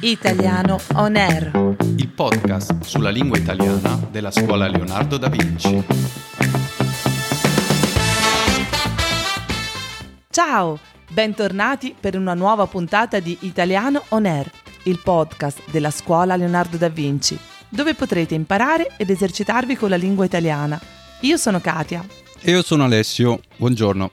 Italiano On Air. il podcast sulla lingua italiana della scuola Leonardo da Vinci. Ciao, bentornati per una nuova puntata di Italiano On Air, il podcast della scuola Leonardo da Vinci, dove potrete imparare ed esercitarvi con la lingua italiana. Io sono Katia. E io sono Alessio, buongiorno.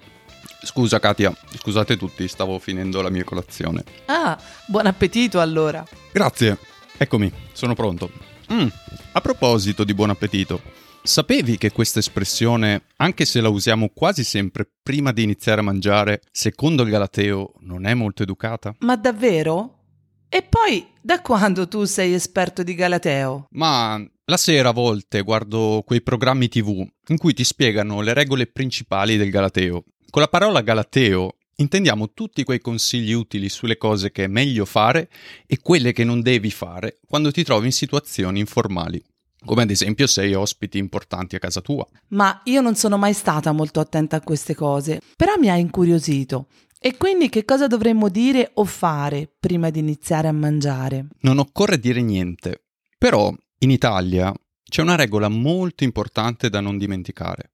Scusa Katia, scusate tutti, stavo finendo la mia colazione. Ah, buon appetito allora. Grazie, eccomi, sono pronto. Mm, a proposito di buon appetito, sapevi che questa espressione, anche se la usiamo quasi sempre prima di iniziare a mangiare, secondo il Galateo non è molto educata? Ma davvero? E poi, da quando tu sei esperto di Galateo? Ma la sera a volte guardo quei programmi TV in cui ti spiegano le regole principali del Galateo. Con la parola Galateo intendiamo tutti quei consigli utili sulle cose che è meglio fare e quelle che non devi fare quando ti trovi in situazioni informali, come ad esempio se hai ospiti importanti a casa tua. Ma io non sono mai stata molto attenta a queste cose, però mi ha incuriosito. E quindi che cosa dovremmo dire o fare prima di iniziare a mangiare? Non occorre dire niente, però in Italia c'è una regola molto importante da non dimenticare.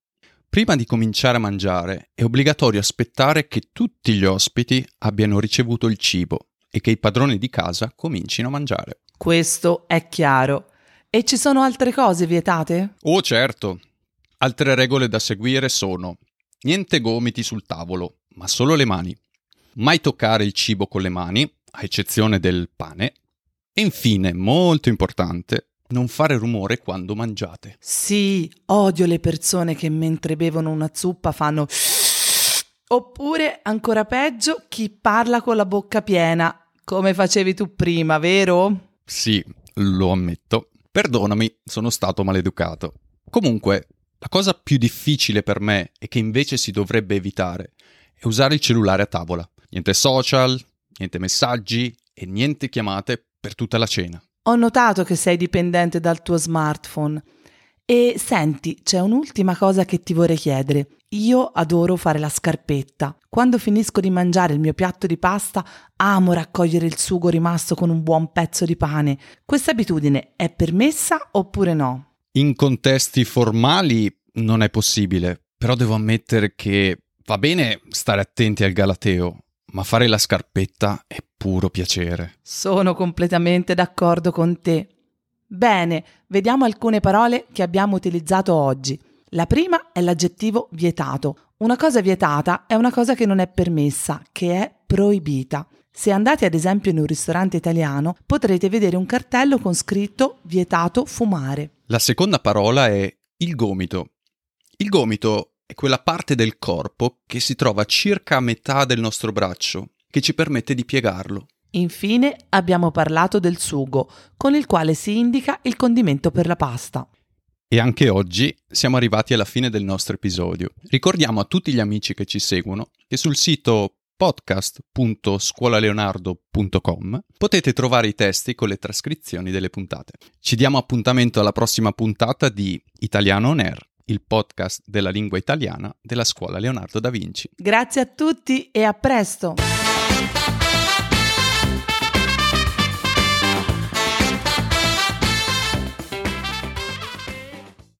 Prima di cominciare a mangiare è obbligatorio aspettare che tutti gli ospiti abbiano ricevuto il cibo e che i padroni di casa comincino a mangiare. Questo è chiaro. E ci sono altre cose vietate? Oh certo, altre regole da seguire sono niente gomiti sul tavolo, ma solo le mani. Mai toccare il cibo con le mani, a eccezione del pane. E infine, molto importante, non fare rumore quando mangiate. Sì, odio le persone che mentre bevono una zuppa fanno... Oppure, ancora peggio, chi parla con la bocca piena, come facevi tu prima, vero? Sì, lo ammetto. Perdonami, sono stato maleducato. Comunque, la cosa più difficile per me e che invece si dovrebbe evitare è usare il cellulare a tavola. Niente social, niente messaggi e niente chiamate per tutta la cena. Ho notato che sei dipendente dal tuo smartphone. E senti, c'è un'ultima cosa che ti vorrei chiedere. Io adoro fare la scarpetta. Quando finisco di mangiare il mio piatto di pasta, amo raccogliere il sugo rimasto con un buon pezzo di pane. Questa abitudine è permessa oppure no? In contesti formali non è possibile, però devo ammettere che va bene stare attenti al galateo, ma fare la scarpetta è puro piacere. Sono completamente d'accordo con te. Bene, vediamo alcune parole che abbiamo utilizzato oggi. La prima è l'aggettivo vietato. Una cosa vietata è una cosa che non è permessa, che è proibita. Se andate ad esempio in un ristorante italiano potrete vedere un cartello con scritto vietato fumare. La seconda parola è il gomito. Il gomito quella parte del corpo che si trova circa a metà del nostro braccio, che ci permette di piegarlo. Infine abbiamo parlato del sugo, con il quale si indica il condimento per la pasta. E anche oggi siamo arrivati alla fine del nostro episodio. Ricordiamo a tutti gli amici che ci seguono che sul sito podcast.scuolaleonardo.com potete trovare i testi con le trascrizioni delle puntate. Ci diamo appuntamento alla prossima puntata di Italiano On Air, il podcast della lingua italiana della scuola Leonardo da Vinci. Grazie a tutti e a presto!